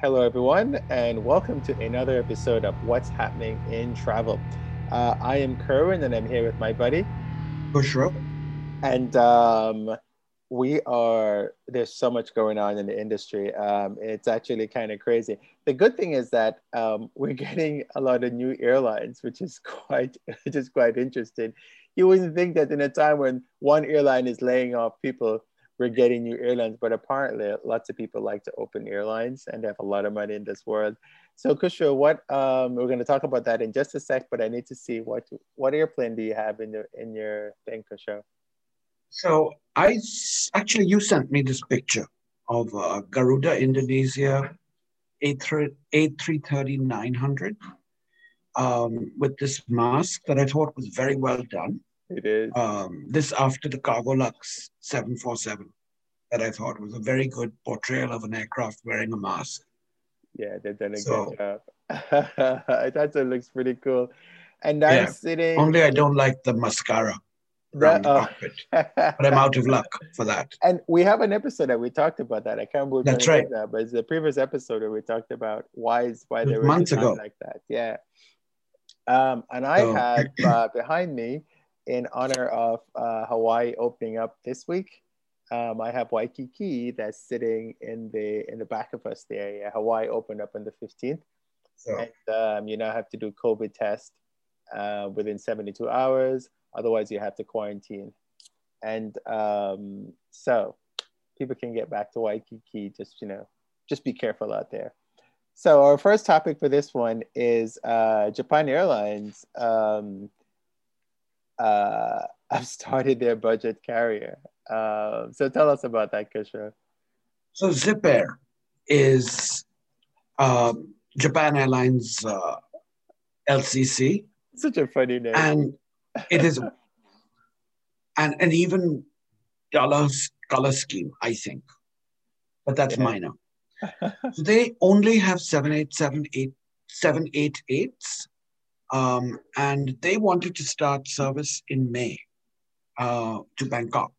Hello, everyone, and welcome to another episode of What's Happening in Travel. Uh, I am Kerwin, and I'm here with my buddy Bushra. And um, we are, there's so much going on in the industry. Um, it's actually kind of crazy. The good thing is that um, we're getting a lot of new airlines, which is quite, which is quite interesting. You wouldn't think that in a time when one airline is laying off people, getting new airlines, but apparently lots of people like to open airlines and have a lot of money in this world. So Kushro, what um, we're going to talk about that in just a sec, but I need to see what what airplane do you have in your in your thing, Kushro? So I actually you sent me this picture of uh, Garuda Indonesia A330 900 um, with this mask that I thought was very well done. It is. Um, this after the Cargolux 747 that I thought was a very good portrayal of an aircraft wearing a mask. Yeah, they've done a so, good job. I thought it looks pretty cool. And I'm yeah, sitting. Only I don't like the mascara the, uh, but I'm out of luck for that. And we have an episode that we talked about that. I can't remember. That's right. That, but it's the previous episode where we talked about why is why they were months ago like that. Yeah. Um, and I oh. had uh, behind me in honor of uh, Hawaii opening up this week. Um, I have Waikiki that's sitting in the in the back of us there. Yeah, Hawaii opened up on the 15th. So. And um, you now have to do a COVID test uh, within 72 hours. Otherwise, you have to quarantine. And um, so people can get back to Waikiki. Just, you know, just be careful out there. So our first topic for this one is uh, Japan Airlines um, uh, have started their budget carrier. Uh, so tell us about that, Kushro. So Zip Air is um, Japan Airlines uh, LCC. Such a funny name. And it is and an even dollar color scheme, I think. But that's yeah. minor. so they only have 787 788s um, and they wanted to start service in May uh, to Bangkok.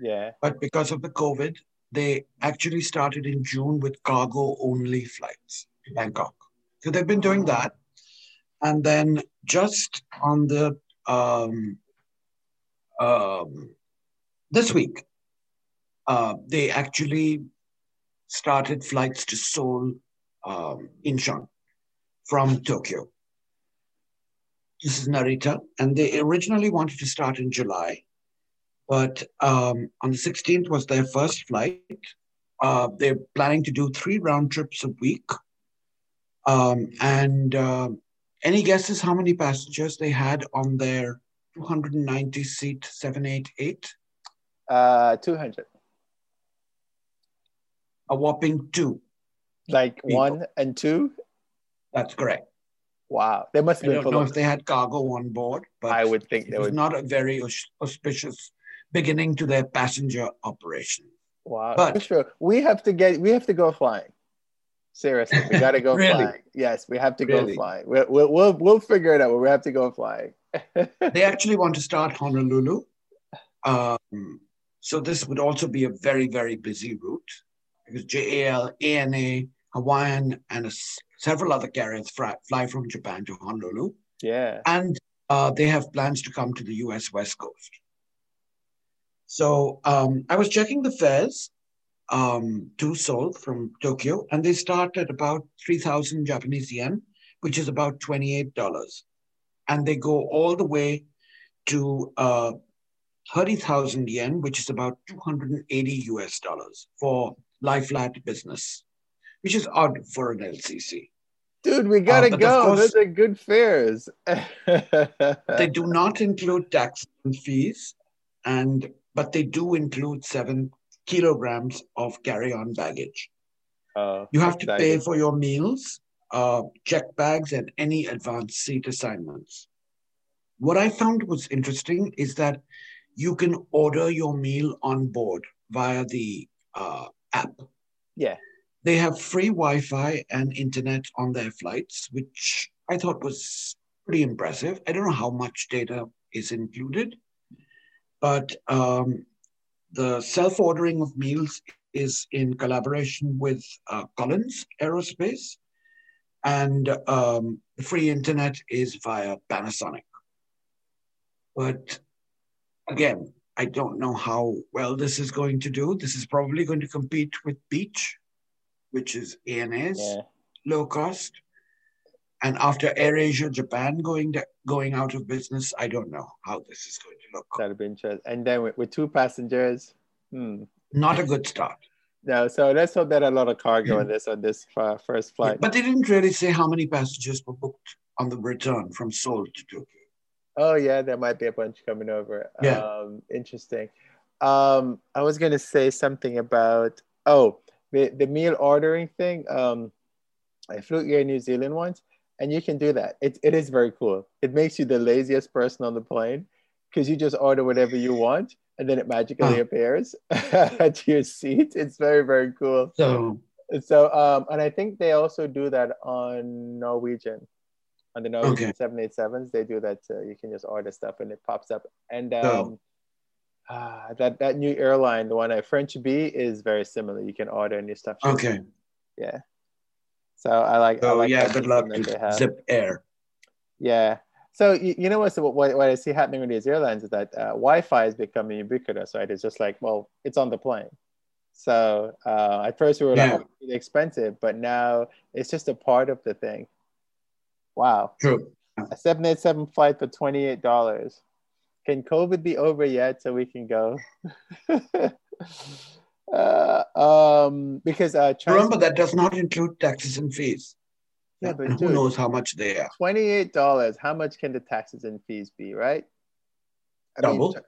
Yeah. But because of the COVID, they actually started in June with cargo only flights to Bangkok. So they've been doing that. And then just on the um, um, this week, uh, they actually started flights to Seoul, um, Incheon from Tokyo. This is Narita, and they originally wanted to start in July, but um, on the 16th was their first flight. Uh, they're planning to do three round trips a week. Um, and uh, any guesses how many passengers they had on their 290 seat 788? Uh, 200. A whopping two. Like people. one and two? That's correct. Wow, they must have been. I don't know if they had cargo on board, but I would think it was would. not a very auspicious beginning to their passenger operation. Wow, but sure, we have to get we have to go flying. Seriously, we got to go really? flying. Yes, we have to really? go flying. We'll, we'll, we'll, we'll figure it out, but we have to go flying. they actually want to start Honolulu. Um, so this would also be a very, very busy route because JAL, ANA, Hawaiian, and a several other carriers fly, fly from Japan to Honolulu. Yeah. And uh, they have plans to come to the US West Coast. So um, I was checking the fares um, to Seoul from Tokyo, and they start at about 3,000 Japanese yen, which is about $28. And they go all the way to uh, 30,000 yen, which is about 280 US dollars for lie flat business which is odd for an LCC. Dude, we gotta uh, go. Course, Those are good fares. they do not include tax and fees, and but they do include seven kilograms of carry-on baggage. Uh, you have to pay for your meals, uh, check bags, and any advanced seat assignments. What I found was interesting is that you can order your meal on board via the uh, app. Yeah. They have free Wi Fi and internet on their flights, which I thought was pretty impressive. I don't know how much data is included, but um, the self ordering of meals is in collaboration with uh, Collins Aerospace, and um, the free internet is via Panasonic. But again, I don't know how well this is going to do. This is probably going to compete with Peach, which is ANA's yeah. low cost. And after AirAsia Japan going to, going out of business, I don't know how this is going to look. That'd be interesting. And then with, with two passengers, hmm. not a good start. No, so let's hope that a lot of cargo on this on this uh, first flight. Yeah, but they didn't really say how many passengers were booked on the return from Seoul to Tokyo. Oh yeah, there might be a bunch coming over. Yeah. Um, interesting. Um, I was gonna say something about oh the, the meal ordering thing. Um, I flew here in New Zealand once, and you can do that. It, it is very cool. It makes you the laziest person on the plane because you just order whatever you want, and then it magically appears at your seat. It's very very cool. So so um, and I think they also do that on Norwegian on the Norwegian okay. 787s, they do that. Uh, you can just order stuff and it pops up. And um, oh. uh, that that new airline, the one at French Bee, is very similar. You can order new stuff. Okay. Yeah. So I like. Oh I like yeah, good luck Zip Air. Yeah. So you, you know what's what, what I see happening with these airlines is that uh, Wi-Fi is becoming ubiquitous, right? It's just like, well, it's on the plane. So uh, at first we were yeah. like, oh, expensive, but now it's just a part of the thing. Wow. True. A 787 flight for $28. Can COVID be over yet so we can go? uh, um, because uh, remember that does not include taxes and fees. Yeah, but who knows how much they are? Twenty-eight dollars. How much can the taxes and fees be? Right? I Double. Mean,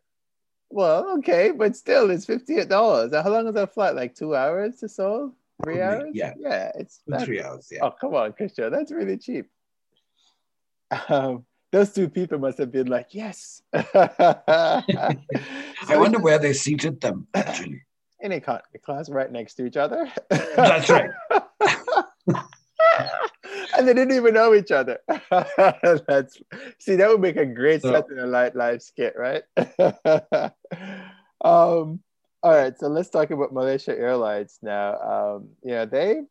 well, okay, but still, it's fifty-eight dollars. How long is that flight? Like two hours to Seoul? Three hours? Yeah, yeah. It's three hours. Yeah. Oh, come on, Christian. That's really cheap um, those two people must have been like, yes. I wonder where they seated them actually. In a class right next to each other. That's right. and they didn't even know each other. That's see, that would make a great so, Saturday Night Live skit, right? um, all right, so let's talk about Malaysia Airlines now. Um, know, they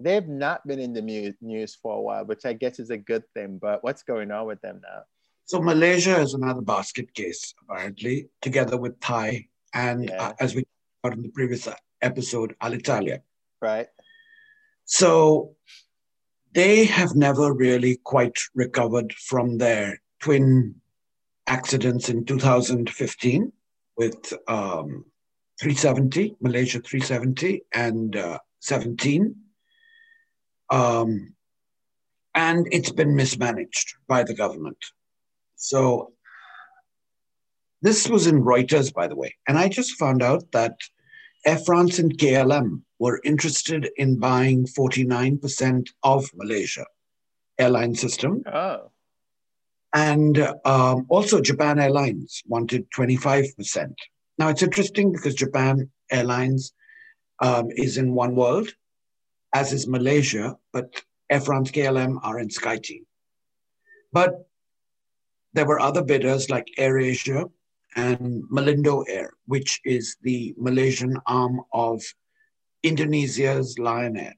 they've not been in the news for a while, which I guess is a good thing. But what's going on with them now? So Malaysia is another basket case, apparently, together with Thai and yeah. uh, as we talked in the previous episode, Alitalia. Right. So they have never really quite recovered from their twin accidents in 2015 with um, 370, Malaysia 370, and uh, 17 um, and it's been mismanaged by the government. So this was in Reuters, by the way. And I just found out that Air France and KLM were interested in buying 49% of Malaysia airline system. Oh. And um, also Japan Airlines wanted 25%. Now it's interesting because Japan Airlines um, is in One World as is Malaysia, but Air France KLM are in SkyTeam. But there were other bidders like AirAsia and Malindo Air, which is the Malaysian arm of Indonesia's Lion Air.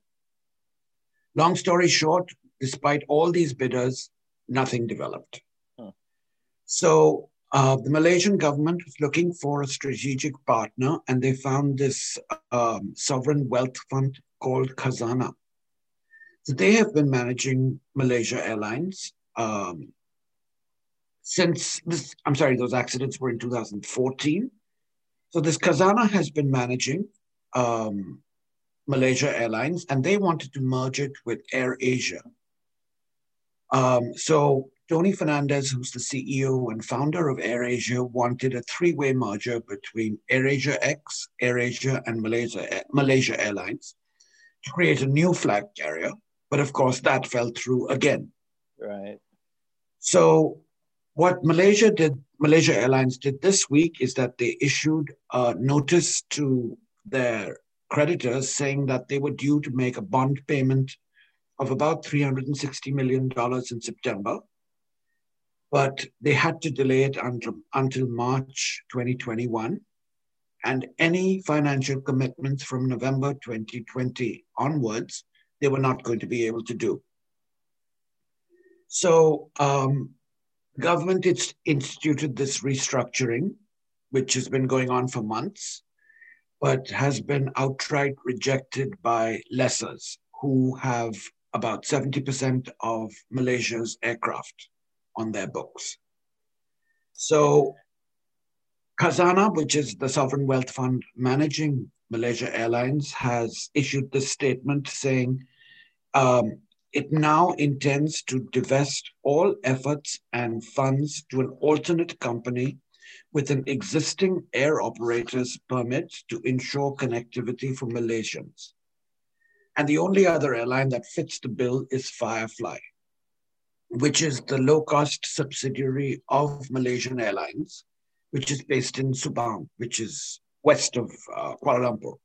Long story short, despite all these bidders, nothing developed. Huh. So uh, the Malaysian government was looking for a strategic partner, and they found this um, sovereign wealth fund called Khazanah. So they have been managing Malaysia Airlines um, since this. I'm sorry, those accidents were in 2014. So this Khazanah has been managing um, Malaysia Airlines, and they wanted to merge it with Air Asia. Um, so Tony Fernandes, who's the CEO and founder of AirAsia, wanted a three-way merger between AirAsia X, AirAsia, and Malaysia, Malaysia Airlines to create a new flag carrier. But of course, that fell through again. Right. So, what Malaysia did, Malaysia Airlines did this week is that they issued a notice to their creditors saying that they were due to make a bond payment of about $360 million in September. But they had to delay it until, until March 2021 and any financial commitments from November 2020 onwards, they were not going to be able to do. So, um, government it's instituted this restructuring, which has been going on for months, but has been outright rejected by lessors who have about 70% of Malaysia's aircraft on their books. So Khazanah, which is the sovereign wealth fund managing Malaysia Airlines, has issued this statement saying um, it now intends to divest all efforts and funds to an alternate company with an existing air operator's permit to ensure connectivity for Malaysians. And the only other airline that fits the bill is Firefly, which is the low cost subsidiary of Malaysian Airlines, which is based in Subang, which is west of uh, Kuala Lumpur.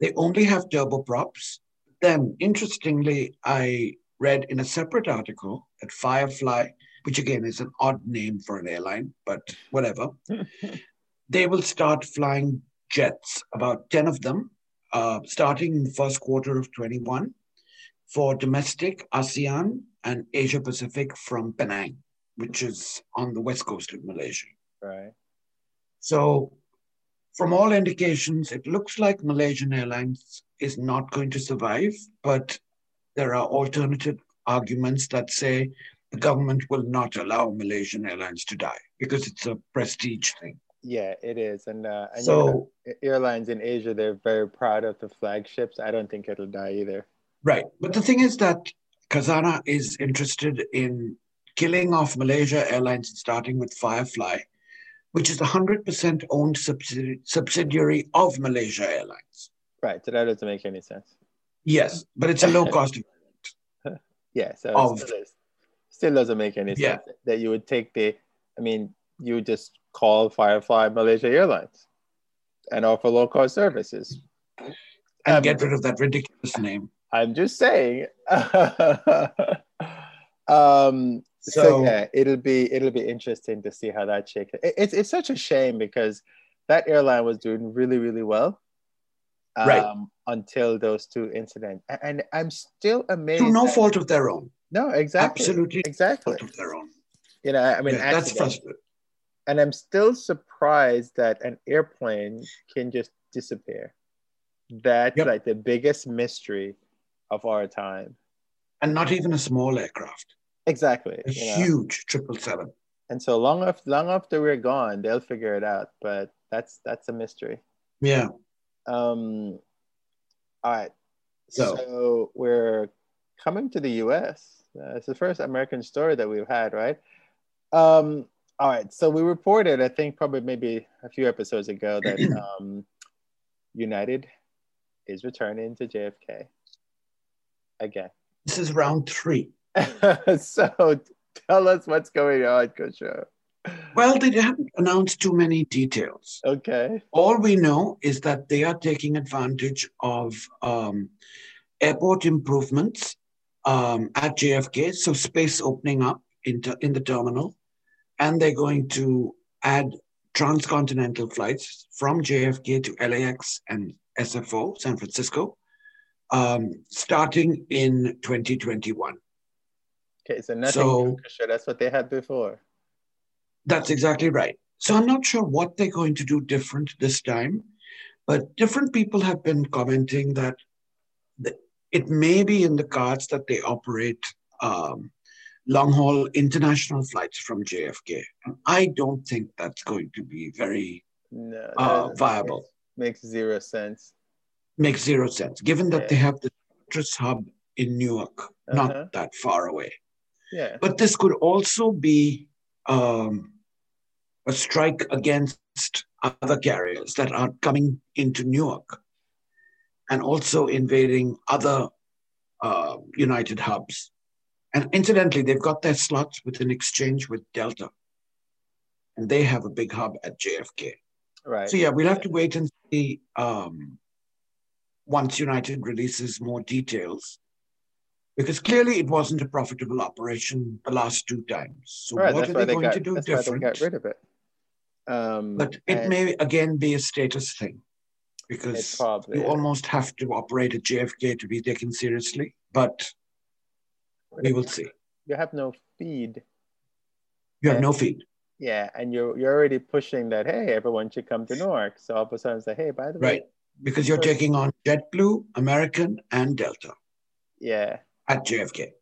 They only have turboprops. Then, interestingly, I read in a separate article that Firefly, which again is an odd name for an airline, but whatever, they will start flying jets, about 10 of them, uh, starting in the first quarter of 21 for domestic, ASEAN, and Asia Pacific from Penang, which is on the west coast of Malaysia. Right. So, from all indications, it looks like Malaysian Airlines is not going to survive, but there are alternative arguments that say the government will not allow Malaysian Airlines to die because it's a prestige thing. Yeah, it is, and, uh, and so you know, airlines in Asia they're very proud of the flagships. I don't think it'll die either. Right, but the thing is that Khazanah is interested in killing off Malaysia Airlines, starting with Firefly, which is a hundred percent owned subsidi- subsidiary of Malaysia Airlines. Right, so that doesn't make any sense. Yes, but it's a low cost. yeah, so Of- still, is. still doesn't make any Yeah. sense that you would take the. I mean, you would just call Firefly Malaysia Airlines and offer low cost services. and Um, get rid of that ridiculous name. I'm just saying. um, so, So- yeah, it'll be it'll be interesting to see how that shakes. It, it's it's such a shame because that airline was doing really really well, um, Right. Until those two incidents, A- and I'm still amazed. Through no that- fault of their own. No, exactly. Absolutely exactly. fault of their own. You know, I mean, Yeah, that's frustrating. and I'm still surprised that an airplane can just disappear. That's Yep. like the biggest mystery of our time. And not even a small aircraft. Exactly. A huge triple seven. And so long after long after we're gone, they'll figure it out. But that's that's a mystery. Yeah. Um, all right. So- So, we're coming to the U.S. Uh, it's the first American story that we've had, right? Um, all right. So we reported, I think, probably maybe a few episodes ago that um, United is returning to JFK again. This is round three. so tell us what's going on, Kusho. Well, they haven't announced too many details. Okay. All we know is that they are taking advantage of um, airport improvements um, at JFK, so space opening up in, ter- in the terminal, and they're going to add transcontinental flights from JFK to LAX and SFO, San Francisco, um, starting in 2021. Okay. So nothing. So- Kusho. That's what they had before. That's exactly right. So I'm not sure what they're going to do different this time, but different people have been commenting that it may be in the cards that they operate um, long haul international flights from JFK. And I don't think that's going to be very No. uh, viable. Makes zero sense. Makes zero sense, given that Yeah. they have the Fortress hub in Newark, Uh-huh. not that far away. Yeah. But this could also be um, a strike against other carriers that are coming into Newark and also invading other uh, United hubs. And incidentally, they've got their slots with an exchange with Delta. And they have a big hub at JFK. Right. So, yeah, we'll have to wait and see um, once United releases more details. Because clearly it wasn't a profitable operation the last two times. So, Right, what are they they going got. to do that's why they got rid of it. Um, but it may again be a status thing because you is. almost have to operate at JFK to be taken seriously. But we will see. you have no feed. You have Yeah. no feed. Yeah, and you're you're already pushing that. Hey, everyone should come to Newark. So all of a sudden, say, hey, by the way, Right. Because you're taking on JetBlue, American, and Delta yeah, at JFK.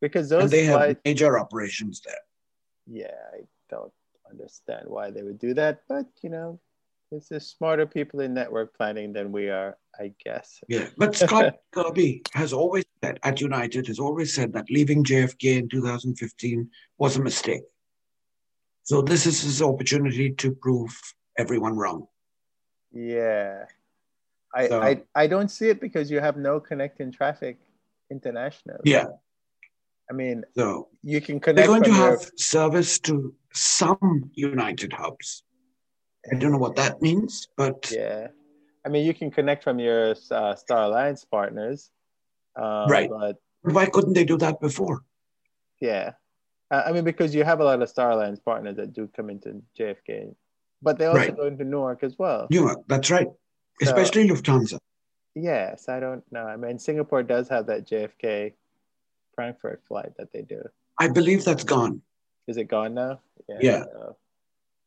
because and those they have flights. major operations there. Yeah, I don't understand why they would do that, but you know, this is smarter people in network planning than we are, I guess. Yeah. But Scott Kirby has always said at United has always said that leaving JFK in 2015 was a mistake. So this is his opportunity to prove everyone wrong. Yeah. I, So- I I don't see it because you have no connecting traffic international. Yeah. I mean, So you can connect. they're going to your- have service to some United hubs. I don't know what that means, but Yeah, I mean, you can connect from your uh, Star Alliance partners, um, Right. But why couldn't they do that before? yeah, uh, I mean, because you have a lot of Star Alliance partners that do come into JFK, but they also Right. go into Newark as well. Newark, that's right. So- Especially Lufthansa. Yes, I don't know. I mean, Singapore does have that JFK Frankfurt flight that they do. I believe that's gone. Is it gone now? Yeah. so,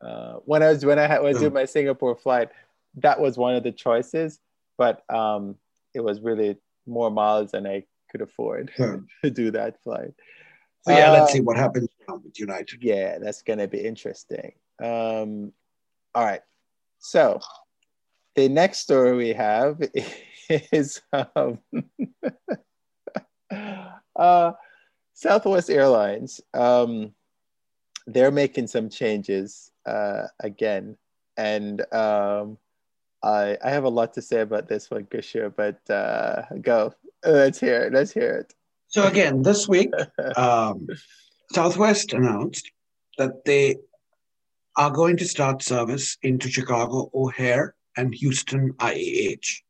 uh, when I was when I had was Yeah. doing my Singapore flight, that was one of the choices, but um, it was really more miles than I could afford Yeah. to do that flight. So yeah, Uh, let's see what happens now with United. Yeah, that's gonna be interesting. Um, all right, so the next story we have is um, uh, Southwest Airlines. Um, they're making some changes uh, again, and um, I I have a lot to say about this one, Gushua, but uh, go. Let's hear it. Let's hear it. So again, this week, um, Southwest announced that they are going to start service into Chicago O'Hare and Houston IAH.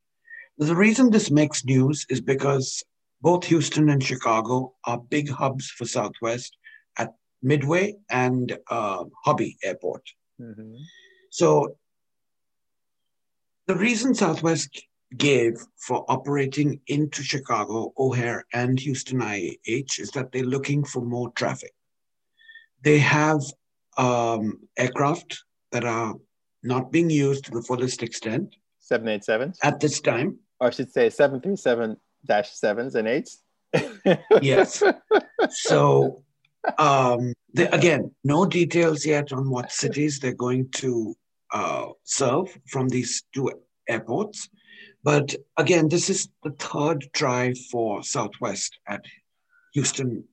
The reason this makes news is because both Houston and Chicago are big hubs for Southwest at Midway and uh, Hobby Airport. Mhm. So the reason Southwest gave for operating into Chicago, O'Hare, and Houston IAH is that they're looking for more traffic. They have um, aircraft that are not being used to the fullest extent 787s, at this time. Or I should say 737 7s and 8s. Yes. So, um, the, again, no details yet on what cities they're going to uh, serve from these two airports. But again, this is the third try for Southwest at Houston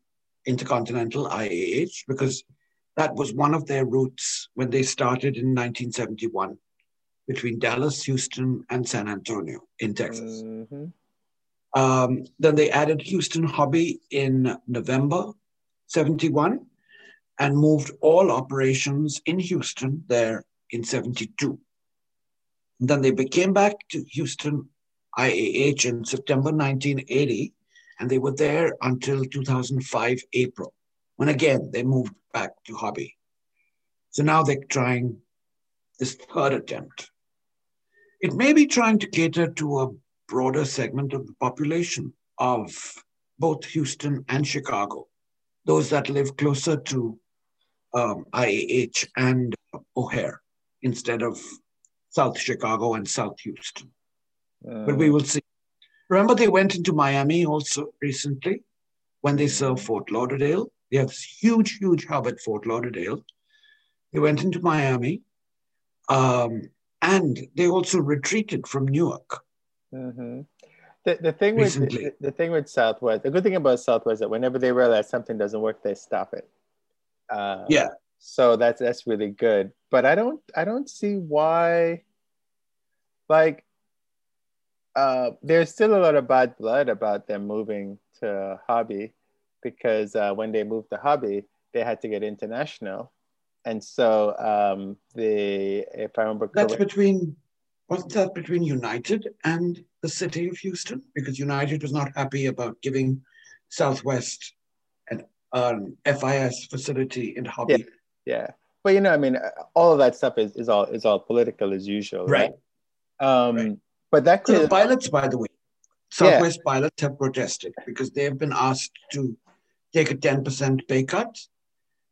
Intercontinental IAH because that was one of their routes when they started in 1971 between Dallas, Houston, and San Antonio in Texas. Mhm. Um, then they added Houston Hobby in November 71 and moved all operations in Houston there in 72. Then they came back to Houston IAH in September 1980, and they were there until 2005 April, when again they moved back to Hobby. So now they're trying this third attempt. It may be trying to cater to a broader segment of the population of both Houston and Chicago, those that live closer to um, IAH and O'Hare instead of South Chicago and South Houston. But we will see. Remember, they went into Miami also recently when they served Fort Lauderdale. They have this huge, huge hub at Fort Lauderdale. They went into Miami um, and they also retreated from Newark. Mhm. The, the thing with the, the thing with Southwest, the good thing about Southwest is that whenever they realize something doesn't work, they stop it. Uh, Yeah. So that's that's really good. But I don't I don't see why. Like, uh, there's still a lot of bad blood about them moving to Hobby, because uh, when they moved to Hobby, they had to get international, and so um, the if I remember correctly, That's between, wasn't that between United and the city of Houston? Because United was not happy about giving Southwest an, an FIS facility in Hobby. yeah. but you know, I mean, all of that stuff is, is all is all political as usual, right? right. Um, right. But that could, so the pilots, by the way, Southwest yeah. pilots have protested because they have been asked to take a 10% pay cut.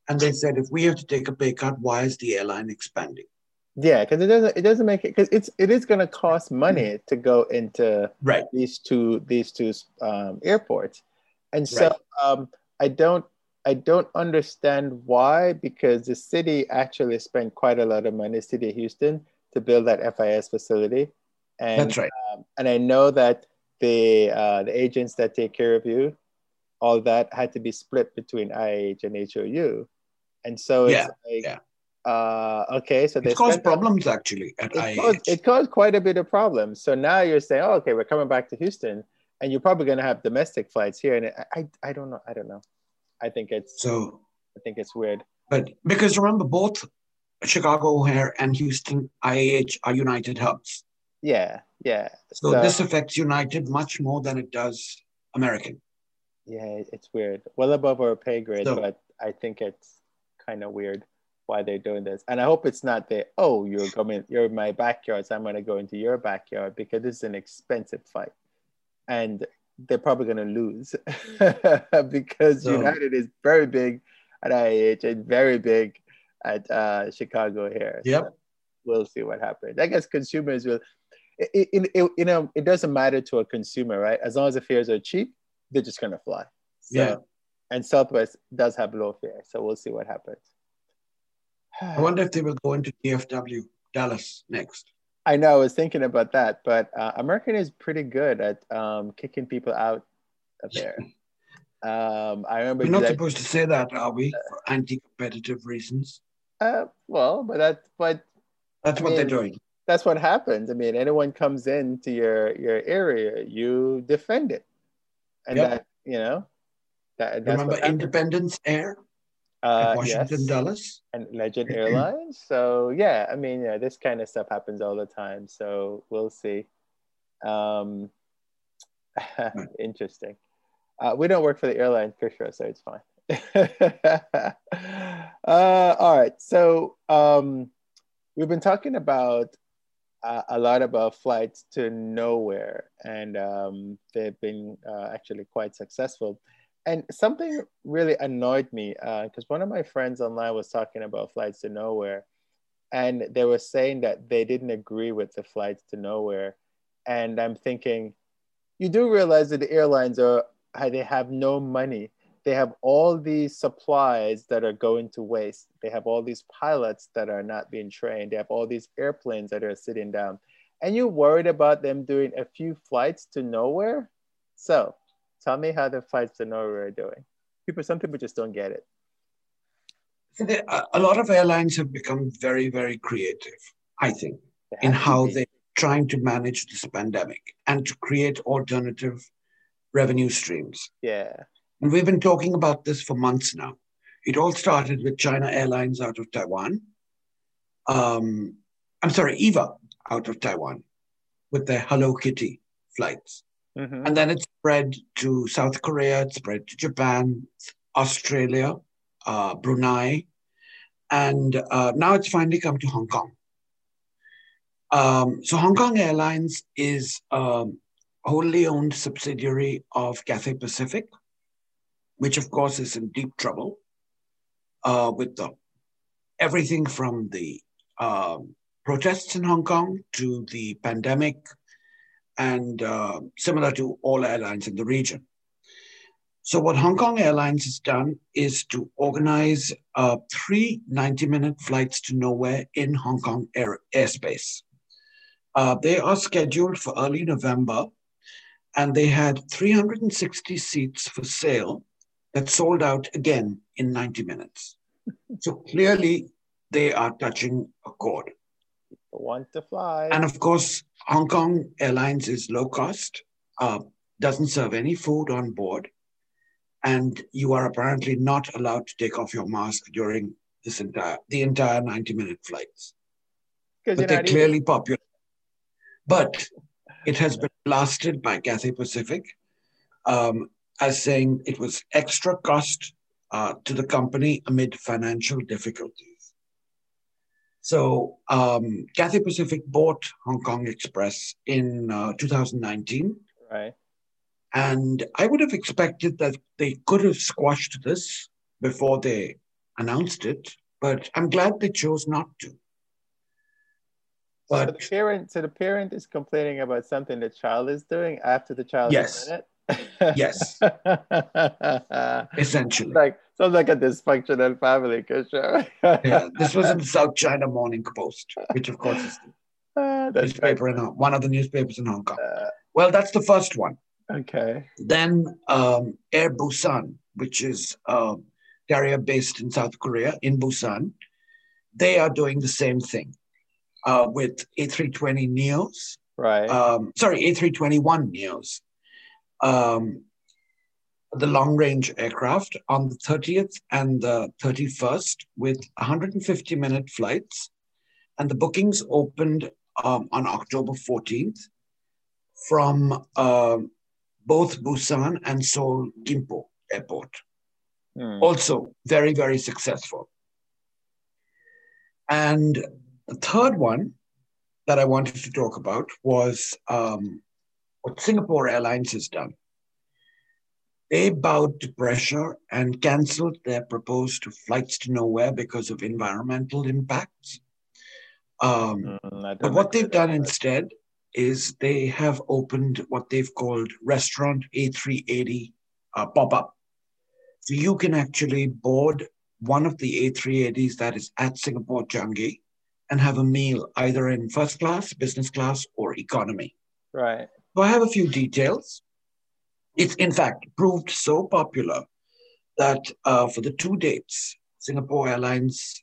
And they said, if we have to take a pay cut, why is the airline expanding? Yeah, because it doesn't it doesn't make it because it's it is going to cost money to go into right. these two these two um, airports, and so right. um, I don't I don't understand why because the city actually spent quite a lot of money, city of Houston, to build that FIS facility, and that's right. Um, and I know that the uh, the agents that take care of you, all that had to be split between IAH and HOU, and so it's yeah, like, yeah. Uh, okay, so they caused problems actually at it Caused, it caused quite a bit of problems. So now you're saying, oh, okay, we're coming back to Houston, and you're probably going to have domestic flights here, and I, I, I don't know, I don't know. I think it's so. I think it's weird. But because remember, both Chicago O'Hare and Houston IAH are United hubs. Yeah, yeah. So, so, this affects United much more than it does American. Yeah, it's weird. Well above our pay grade, so, but I think it's kind of weird why they're doing this. And I hope it's not that, oh, you're coming, you're in my backyard, so I'm going to go into your backyard because this is an expensive fight. And they're probably going to lose because so, United is very big at IAH and very big at uh, Chicago here. Yep. So we'll see what happens. I guess consumers will, it, it, it, you know, it doesn't matter to a consumer, right? As long as the fares are cheap, they're just going to fly. So, yeah. And Southwest does have low fare. So we'll see what happens. I wonder if they will go into DFW, Dallas next. I know. I was thinking about that, but uh, American is pretty good at um, kicking people out of there. um, I remember. We're not that, supposed to say that, are we? For anti-competitive reasons. Uh, well, but that, but that's I what mean, they're doing. That's what happens. I mean, anyone comes into your your area, you defend it, and yep. that you know. That, Remember Independence Air? Uh, Washington, yes. Dallas, and Legend Airlines. So yeah, I mean, yeah, this kind of stuff happens all the time. So we'll see. Um, interesting. Uh, we don't work for the airline for sure, so it's fine. uh, all right, so um, we've been talking about uh, a lot about flights to nowhere, and um, they've been uh, actually quite successful and something really annoyed me because uh, one of my friends online was talking about flights to nowhere and they were saying that they didn't agree with the flights to nowhere. And i'm thinking you do realize that the airlines are they have no money. They have all these supplies that are going to waste. They have all these pilots that are not being trained. They have all these airplanes that are sitting down. And you're worried about them doing a few flights to nowhere? So Tell me how the flights to nowhere are doing. People, some people just don't get it. So there, A lot of airlines have become very, very creative, I think, in how they're trying to manage this pandemic and to create alternative revenue streams. Yeah. And we've been talking about this for months now. It all started with China Airlines out of Taiwan. Um, I'm sorry, EVA out of Taiwan with their Hello Kitty flights. Mm-hmm. And then it spread to South Korea, it spread to Japan, Australia, uh, Brunei, and uh, now it's finally come to Hong Kong. Um, so Hong Kong Airlines is a um, wholly owned subsidiary of Cathay Pacific, which of course is in deep trouble uh, with the, everything from the um, protests in Hong Kong to the pandemic and uh, similar to all airlines in the region. So, what Hong Kong Airlines has done is to organize uh, three 90 minute flights to nowhere in Hong Kong air, airspace. Uh, they are scheduled for early November, and they had 360 seats for sale that sold out again in 90 minutes. So, clearly, they are touching a chord. Want to fly. And of course, Hong Kong Airlines is low cost, uh, doesn't serve any food on board, and you are apparently not allowed to take off your mask during this entire the entire 90 minute flights. But they're clearly popular. But it has been blasted by Cathay Pacific um, as saying it was extra cost uh, to the company amid financial difficulties. So um, Cathay Pacific bought Hong Kong Express in uh, 2019. Right. And I would have expected that they could have squashed this before they announced it, but I'm glad they chose not to. But so the parent, so the parent is complaining about something the child is doing after the child yes. has done it. Yes. Essentially. Like sounds like a dysfunctional family, Kishore. yeah, this was in the South China Morning Post, which of course is the uh, newspaper in one of the newspapers in Hong Kong. Uh, well, that's the first one. Okay. Then um, Air Busan, which is a carrier based in South Korea, in Busan, they are doing the same thing uh, with A320 Neos. Right. Um, sorry, A321 Neos um, the long range aircraft on the 30th and the 31st with 150 minute flights. And the bookings opened um, on October 14th from uh, both Busan and Seoul Gimpo Airport. Mm. Also, very, very successful. And the third one that I wanted to talk about was um, what Singapore Airlines has done. They bowed to pressure and canceled their proposed flights to nowhere because of environmental impacts. Um, mm, but what they've done instead is they have opened what they've called Restaurant A380 uh, pop up. So you can actually board one of the A380s that is at Singapore Changi and have a meal either in first class, business class, or economy. Right. So I have a few details. It's in fact proved so popular that uh, for the two dates Singapore Airlines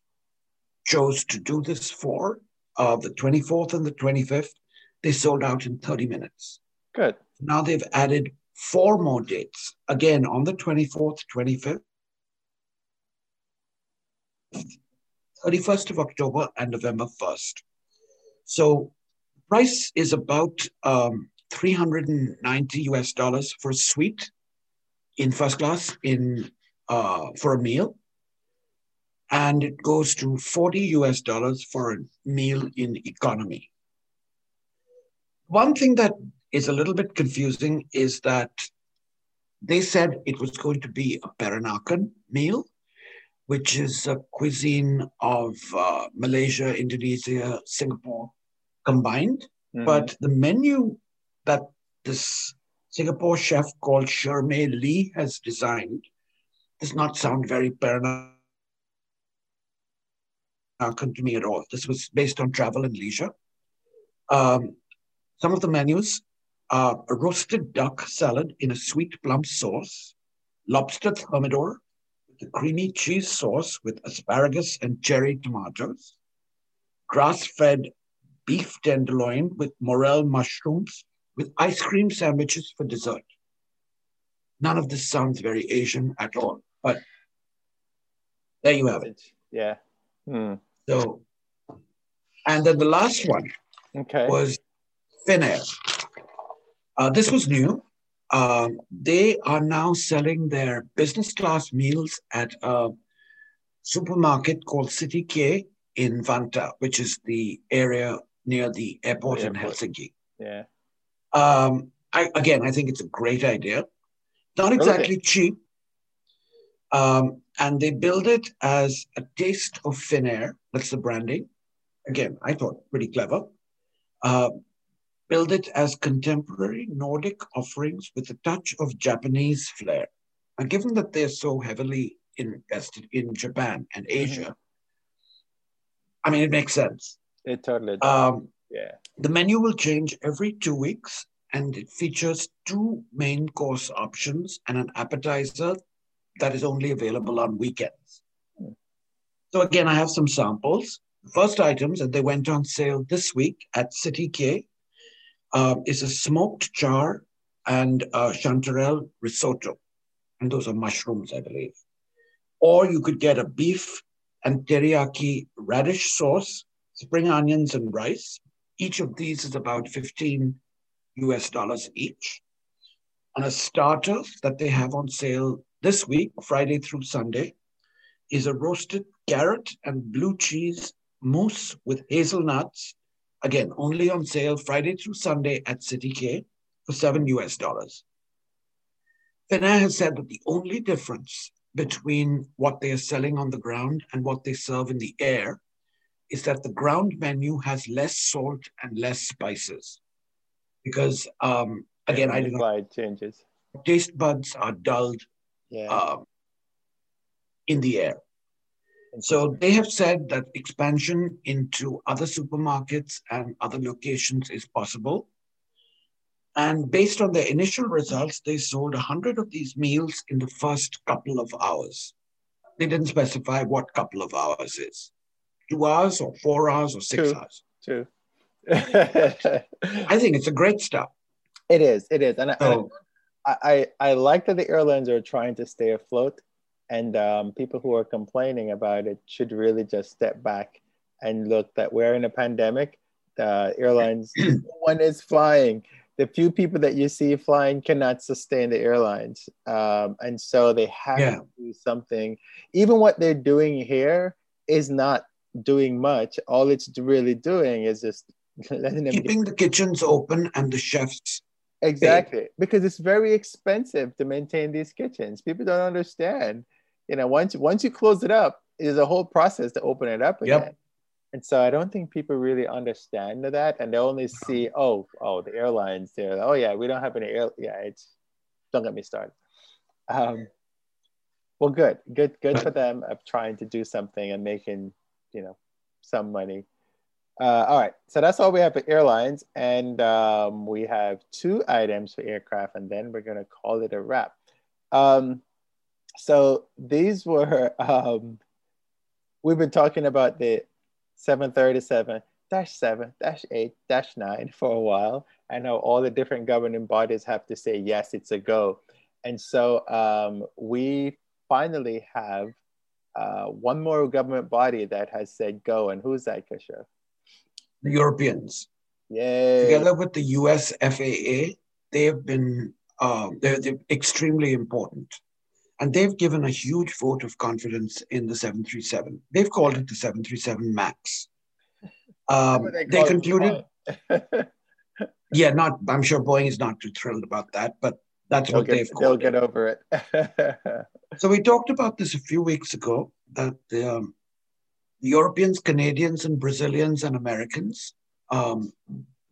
chose to do this for, uh, the 24th and the 25th, they sold out in 30 minutes. Good. Now they've added four more dates, again on the 24th, 25th, 31st of October, and November 1st. So price is about um, 390 US dollars for a suite in first class in uh, for a meal. And it goes to 40 US dollars for a meal in economy. One thing that is a little bit confusing is that they said it was going to be a Peranakan meal, which is a cuisine of uh, Malaysia, Indonesia, Singapore combined. Mm-hmm. But the menu that this Singapore chef called Shermay Lee has designed does not sound very Peranakan to me at all. This was based on travel and leisure. Um, some of the menus are a roasted duck salad in a sweet plum sauce, lobster thermidor with a creamy cheese sauce with asparagus and cherry tomatoes, grass-fed beef tenderloin with morel mushrooms with ice cream sandwiches for dessert. None of this sounds very Asian at all, but there you have it. Yeah. Hmm. So, and then the last one okay. was Finnair. Uh, this was new. Um, they are now selling their business class meals at a supermarket called City K in Vantaa, which is the area near the airport, the airport. in Helsinki. Yeah. Um, I, again, I think it's a great idea. Not exactly okay. cheap. Um, and they build it as a taste of Finnair. That's the branding. Again, I thought pretty clever. Uh, build it as contemporary Nordic offerings with a touch of Japanese flair. And given that they're so heavily invested in Japan and mm-hmm. Asia, mm-hmm. I mean, it makes sense. It totally does. Um, yeah. The menu will change every two weeks and it features two main course options and an appetizer that is only available on weekends. So again, I have some samples. First items, and they went on sale this week at City K, uh, is a smoked char and a chanterelle risotto. And those are mushrooms, I believe. Or you could get a beef and teriyaki radish sauce, spring onions and rice, each of these is about 15 US dollars each. And a starter that they have on sale this week, Friday through Sunday, is a roasted carrot and blue cheese mousse with hazelnuts, again, only on sale Friday through Sunday at City K for seven US dollars. Finnair has said that the only difference between what they are selling on the ground and what they serve in the air is that the ground menu has less salt and less spices. Because um, again, I do not know. changes. Taste buds are dulled yeah. um, in the air. So they have said that expansion into other supermarkets and other locations is possible. And based on their initial results, they sold 100 of these meals in the first couple of hours. They didn't specify what couple of hours is two hours or four hours or six two, hours. Two. I think it's a great start. It is. It is. And, so, I, I, I like that the airlines are trying to stay afloat and um, people who are complaining about it should really just step back and look that we're in a pandemic. The airlines, no one is flying. The few people that you see flying cannot sustain the airlines, um, and so they have yeah. to do something. Even what they're doing here is not doing much. All it's really doing is just letting them keeping get... the kitchens open and the chefs exactly paid. because it's very expensive to maintain these kitchens. People don't understand you know, once once you close it up, there's a whole process to open it up again. Yep. And so I don't think people really understand that, and they only see, oh, oh, the airlines. They're, oh yeah, we don't have any air. Yeah, it's don't get me started. Um, well, good, good, good for them of trying to do something and making, you know, some money. Uh, all right, so that's all we have for airlines, and um, we have two items for aircraft, and then we're gonna call it a wrap. Um, so these were um, we've been talking about the 737 dash 7 dash 8 dash 9 for a while i know all the different governing bodies have to say yes it's a go and so um, we finally have uh, one more government body that has said go and who's that Kishore? the europeans yeah together with the us faa they have been uh, they're, they're extremely important and they've given a huge vote of confidence in the 737. They've called it the 737 MAX. Um, they, they concluded, yeah, not. I'm sure Boeing is not too thrilled about that, but that's they'll what get, they've called. They'll get over it. so we talked about this a few weeks ago that the, um, Europeans, Canadians, and Brazilians and Americans, um,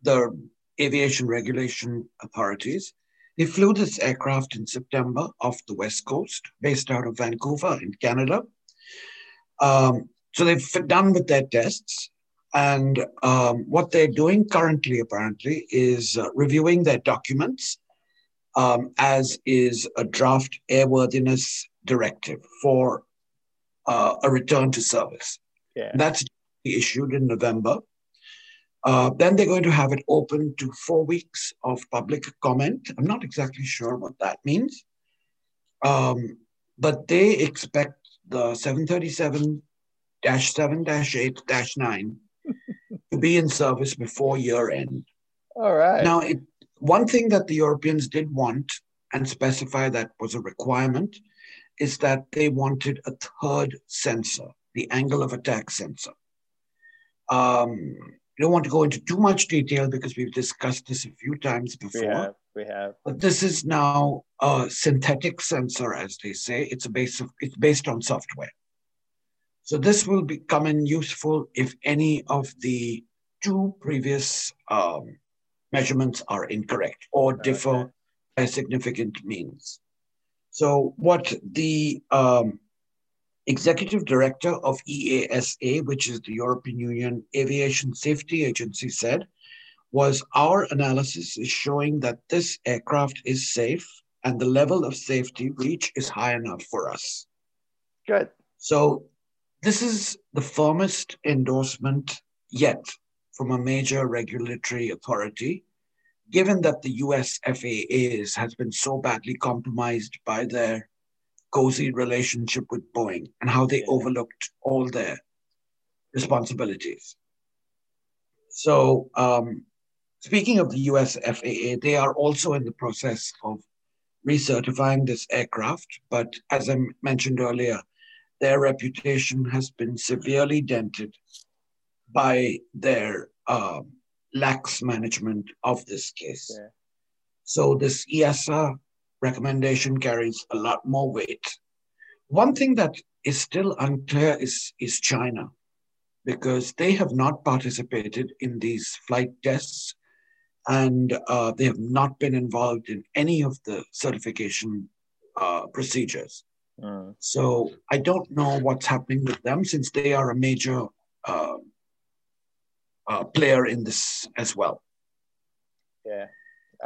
the aviation regulation authorities, they flew this aircraft in September off the West Coast, based out of Vancouver in Canada. Um, so they've done with their tests. And um, what they're doing currently, apparently, is uh, reviewing their documents, um, as is a draft airworthiness directive for uh, a return to service. Yeah. That's issued in November. Uh, then they're going to have it open to four weeks of public comment. I'm not exactly sure what that means. Um, but they expect the 737 7 8 9 to be in service before year end. All right. Now, it, one thing that the Europeans did want and specify that was a requirement is that they wanted a third sensor, the angle of attack sensor. Um, I don't want to go into too much detail because we've discussed this a few times before. We have. We have. But this is now a synthetic sensor, as they say. It's a base of it's based on software. So this will become in useful if any of the two previous um, measurements are incorrect or differ okay. by significant means. So what the um, executive director of EASA, which is the European Union Aviation Safety Agency, said was our analysis is showing that this aircraft is safe and the level of safety reach is high enough for us. Good. So this is the firmest endorsement yet from a major regulatory authority, given that the US FAA has been so badly compromised by their cozy relationship with Boeing and how they overlooked all their responsibilities. So, um, speaking of the US FAA, they are also in the process of recertifying this aircraft. But as I mentioned earlier, their reputation has been severely dented by their uh, lax management of this case. Yeah. So this EASA recommendation carries a lot more weight. One thing that is still unclear is, is China, because they have not participated in these flight tests and uh, they have not been involved in any of the certification uh, procedures. Mm. So I don't know what's happening with them since they are a major uh, uh player in this as well. Yeah.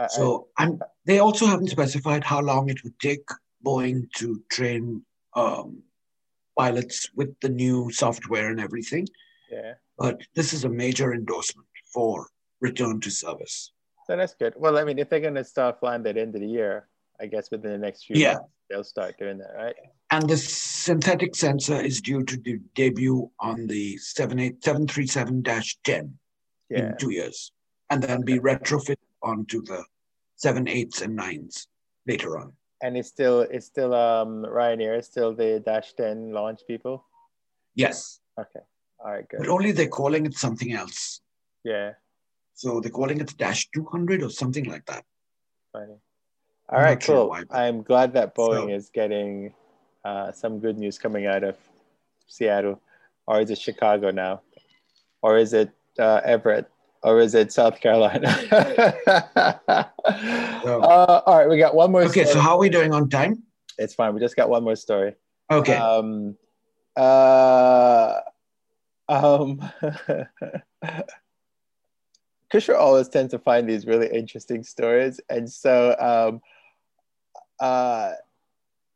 so and they also haven't specified how long it would take Boeing to train um, pilots with the new software and everything. Yeah. But this is a major endorsement for return to service. So that's good. Well, I mean, if they're going to start flying that end of the year, I guess within the next few yeah. months, they'll start doing that, right? And the synthetic sensor is due to de- debut on the 737-10 yeah. in two years, and then be retrofitted onto the 7.8s and 9s later on. And it's still it's still um Ryanair, still the Dash 10 launch people? Yes. Okay. All right, good. But only they're calling it something else. Yeah. So they're calling it Dash 200 or something like that. Funny. All right, cool. Sure I'm glad that Boeing so, is getting uh, some good news coming out of Seattle, or is it Chicago now, or is it uh, Everett, or is it South Carolina? uh, all right, we got one more. Okay, story. so how are we doing on time? It's fine. We just got one more story. Okay. Um. Uh. Um. Krishna always tends to find these really interesting stories, and so um, uh,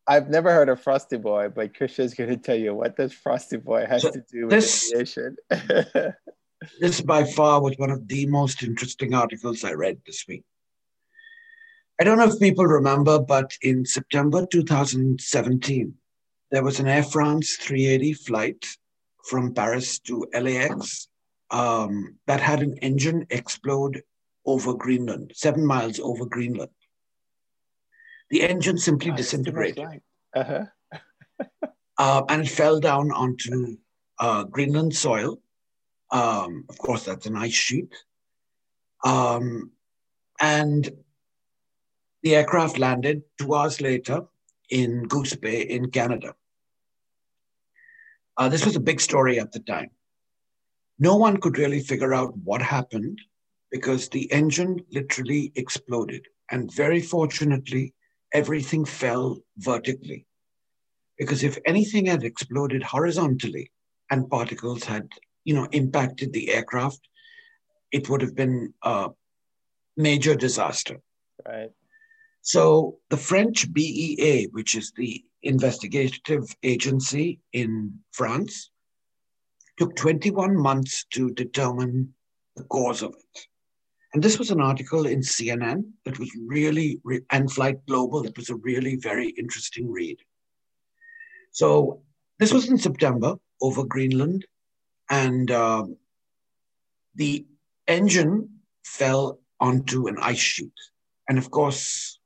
I've never heard of Frosty Boy, but Krishna is going to tell you what does Frosty Boy has so to do with this, aviation. this by far was one of the most interesting articles I read this week. I don't know if people remember, but in September 2017, there was an Air France 380 flight from Paris to LAX um, that had an engine explode over Greenland, seven miles over Greenland. The engine simply oh, disintegrated. Uh-huh. uh, and it fell down onto uh, Greenland soil. Um, of course, that's an ice sheet. Um, and the aircraft landed two hours later in Goose Bay in Canada. Uh, this was a big story at the time. No one could really figure out what happened because the engine literally exploded. And very fortunately, everything fell vertically. Because if anything had exploded horizontally and particles had, you know, impacted the aircraft, it would have been a major disaster. Right. So the French BEA, which is the investigative agency in France, took 21 months to determine the cause of it. And this was an article in CNN that was really, and Flight Global, that was a really very interesting read. So this was in September over Greenland, and uh, the engine fell onto an ice sheet. And of course,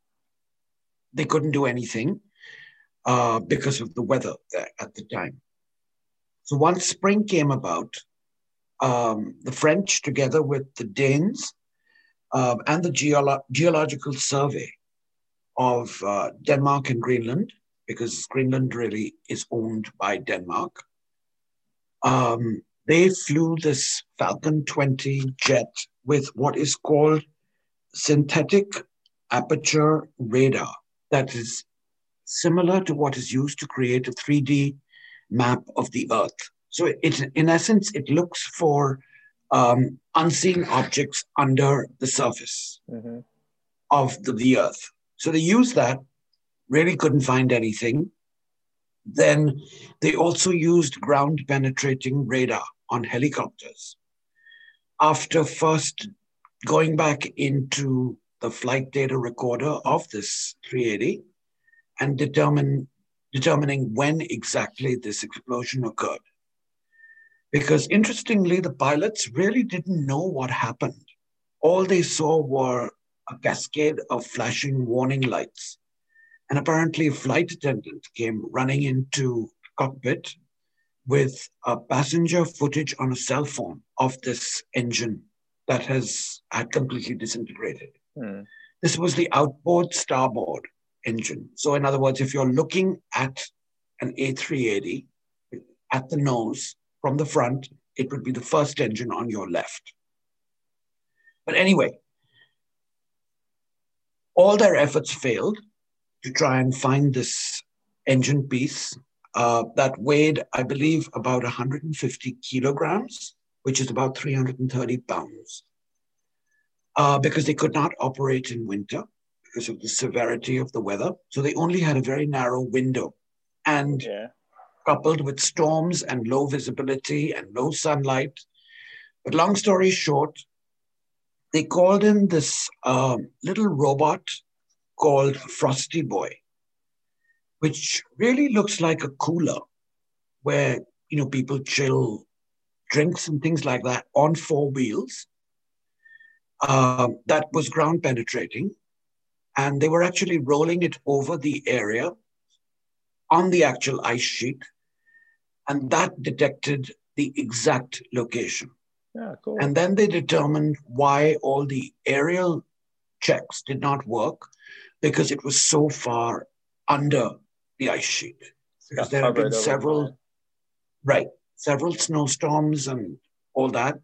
they couldn't do anything uh, because of the weather there at the time. So once spring came about, um, the French, together with the Danes uh, and the Geolo- Geological Survey of uh, Denmark and Greenland, because Greenland really is owned by Denmark, um, they flew this Falcon 20 jet with what is called synthetic aperture radar that is similar to what is used to create a 3D map of the Earth. So it, in essence, it looks for um, unseen objects under the surface mm-hmm. of the, the Earth. So they used that, really couldn't find anything. Then they also used ground penetrating radar on helicopters. After first going back into the flight data recorder of this 380 and determine determining when exactly this explosion occurred. Because interestingly, the pilots really didn't know what happened. All they saw were a cascade of flashing warning lights. And apparently, a flight attendant came running into cockpit with a passenger footage on a cell phone of this engine that has had completely disintegrated. Hmm. This was the outboard starboard engine. So, in other words, if you're looking at an A380 at the nose from the front, it would be the first engine on your left. But anyway, all their efforts failed to try and find this engine piece uh, that weighed, I believe, about 150 kilograms, which is about 330 pounds. Uh, because they could not operate in winter because of the severity of the weather. So they only had a very narrow window. And yeah. Coupled with storms and low visibility and low sunlight. But long story short, they called in this uh, little robot called Frosty Boy, which really looks like a cooler where you know people chill drinks and things like that on four wheels. Uh, that was ground penetrating, and they were actually rolling it over the area on the actual ice sheet, and that detected the exact location. Yeah, cool. And then they determined why all the aerial checks did not work because it was so far under the ice sheet. Because there have been several, right, several snowstorms and all that.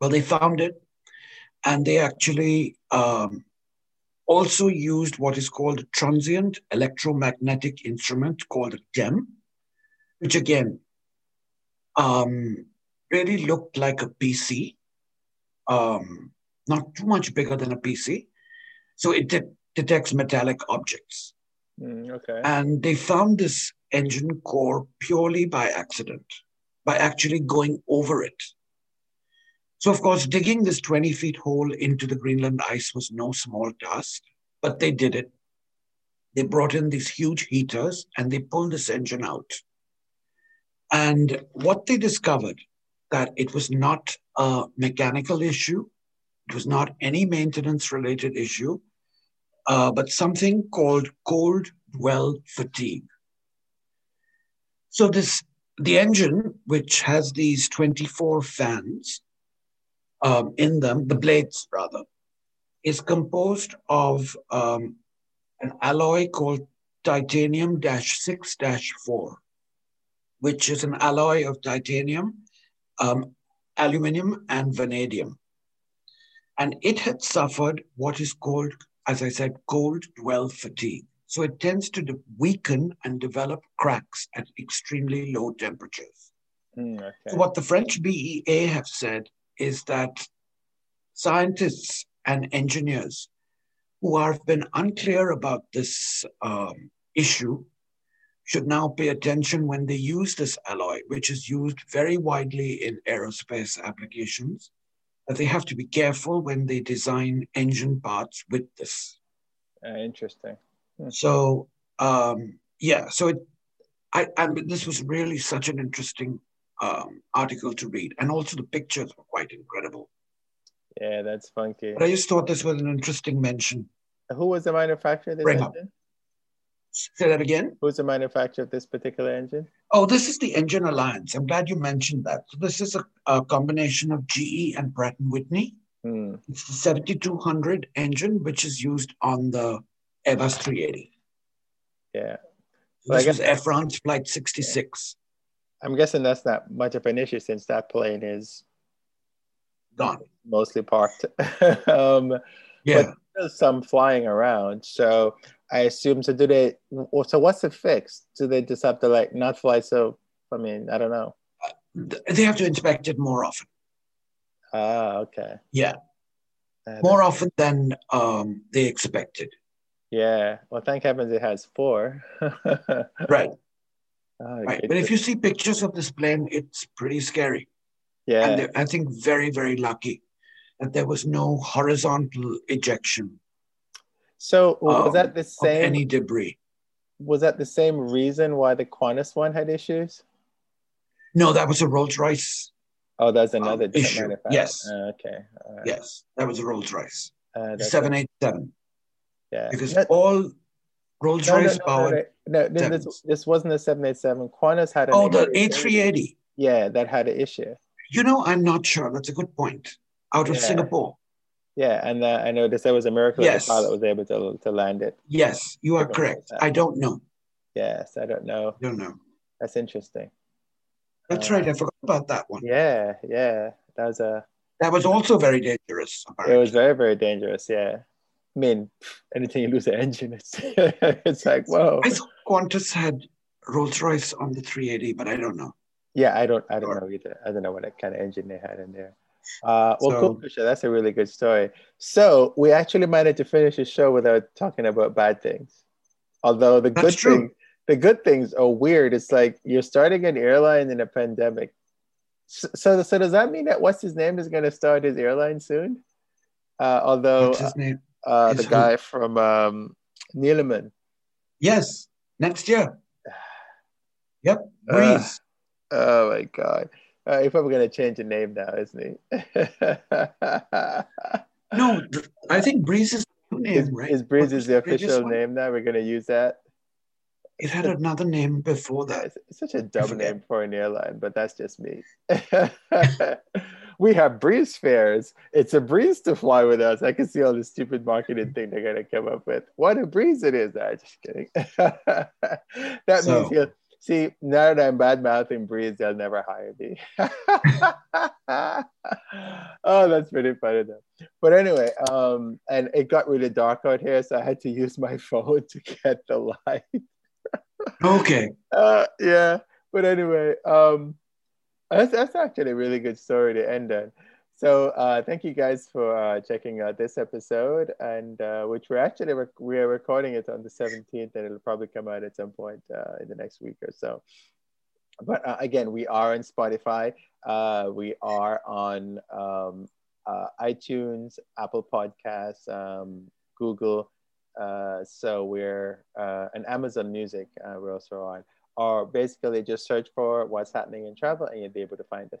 Well, they found it, and they actually um, also used what is called a transient electromagnetic instrument called a TEM, which again um, really looked like a PC, um, not too much bigger than a PC. So it de- detects metallic objects. Mm, okay. And they found this engine core purely by accident, by actually going over it. So, of course, digging this 20 feet hole into the Greenland ice was no small task, but they did it. They brought in these huge heaters and they pulled this engine out. And what they discovered that it was not a mechanical issue, it was not any maintenance related issue, uh, but something called cold dwell fatigue. So this the engine, which has these 24 fans, um, in them, the blades rather, is composed of um, an alloy called titanium 6 4, which is an alloy of titanium, um, aluminum, and vanadium. And it had suffered what is called, as I said, cold dwell fatigue. So it tends to weaken and develop cracks at extremely low temperatures. Mm, okay. So what the French BEA have said is that scientists and engineers who have been unclear about this um, issue should now pay attention when they use this alloy, which is used very widely in aerospace applications, that they have to be careful when they design engine parts with this. Uh, interesting. Hmm. So, um, yeah, so it, I, I, mean, this was really such an interesting um, article to read. And also the pictures were quite incredible. Yeah, that's funky. But I just thought this was an interesting mention. Who was the manufacturer this Bring. Say that again. Who's the manufacturer of this particular engine? Oh, this is the Engine Alliance. I'm glad you mentioned that. So this is a, a combination of GE and Pratt and Whitney. Hmm. It's the 7200 engine, which is used on the Airbus 380. Yeah. So this was Air France Flight 66. I'm guessing that's not much of an issue since that plane is gone, mostly parked. um, yeah, but there's some flying around. So I assume. So do they? So what's the fix? Do they just have to like not fly? So I mean, I don't know. They have to inspect it more often. Ah, okay. Yeah, uh, more often than um, they expected. Yeah. Well, thank heavens it has four. right. Oh, right. But if you see pictures of this plane, it's pretty scary. Yeah. And I think very, very lucky that there was no horizontal ejection. So was um, that the same? Any debris. Was that the same reason why the Qantas one had issues? No, that was a Rolls Royce. Oh, that's um, another um, issue. Yes. Uh, okay. Right. Yes, that was a Rolls Royce. Uh, Seven eight seven. Yeah. Because all Rolls Royce no, powered. No, no, no this, this wasn't a 787. Qantas had an Oh, the A380. Yeah, that had an issue. You know, I'm not sure. That's a good point. Out of Yeah. Singapore. Yeah, and uh, I noticed there was a miracle Yes. the pilot was able to, to land it. Yes, you are Forgot correct. I don't know. Yes, I don't know. Don't know. That's interesting. That's Uh, right. I forgot about that one. Yeah, yeah. That was a. That was also very dangerous. It was very, very dangerous. Yeah. I mean, anything you lose the engine, it's it's like whoa. I thought Qantas had Rolls Royce on the 380, but I don't know. Yeah, I don't, I don't know either. I don't know what kind of engine they had in there. Uh, well, So- cool. That's a really good story. So we actually managed to finish the show without talking about bad things. Although the good true. thing, the good things are weird. It's like you're starting an airline in a pandemic. So, so, so does that mean that what's his name is going to start his airline soon? Uh, although name? uh, the who? guy from um, Neeleman. Yes, next year. Yep, Uh, Breeze. Oh my god. Uh, he's probably gonna change the name now, isn't he? no, I think Breeze is the name, is, right? is Breeze is the official name now? We're gonna use that. It had another name before that. It's, such a dumb name for an airline, but that's just me. we have breeze fares. It's a breeze to fly with us. I can see all the stupid marketing thing they're gonna come up with. What a breeze it is! I'm just kidding. that So- means see now that I'm bad mouthing breeze, they'll never hire me. oh, that's pretty funny though. But anyway, um, and it got really dark out here, so I had to use my phone to get the light. Okay. Uh, yeah, but anyway, um, that's, that's actually a really good story to end on. So uh, thank you guys for uh, checking out this episode, and uh, which we're actually rec- we are recording it on the 17th, and it'll probably come out at some point uh, in the next week or so. But uh, again, we are on Spotify. Uh, we are on um, uh, iTunes, Apple Podcasts, um, Google. Uh, so we're uh, and Amazon Music. Uh, we're also on. Or basically just search for what's happening in travel, and you'll be able to find us.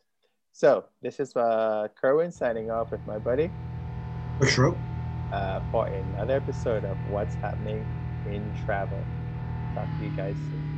So this is uh, Kerwin signing off with my buddy For sure. uh, for another episode of What's Happening in Travel. Talk to you guys soon.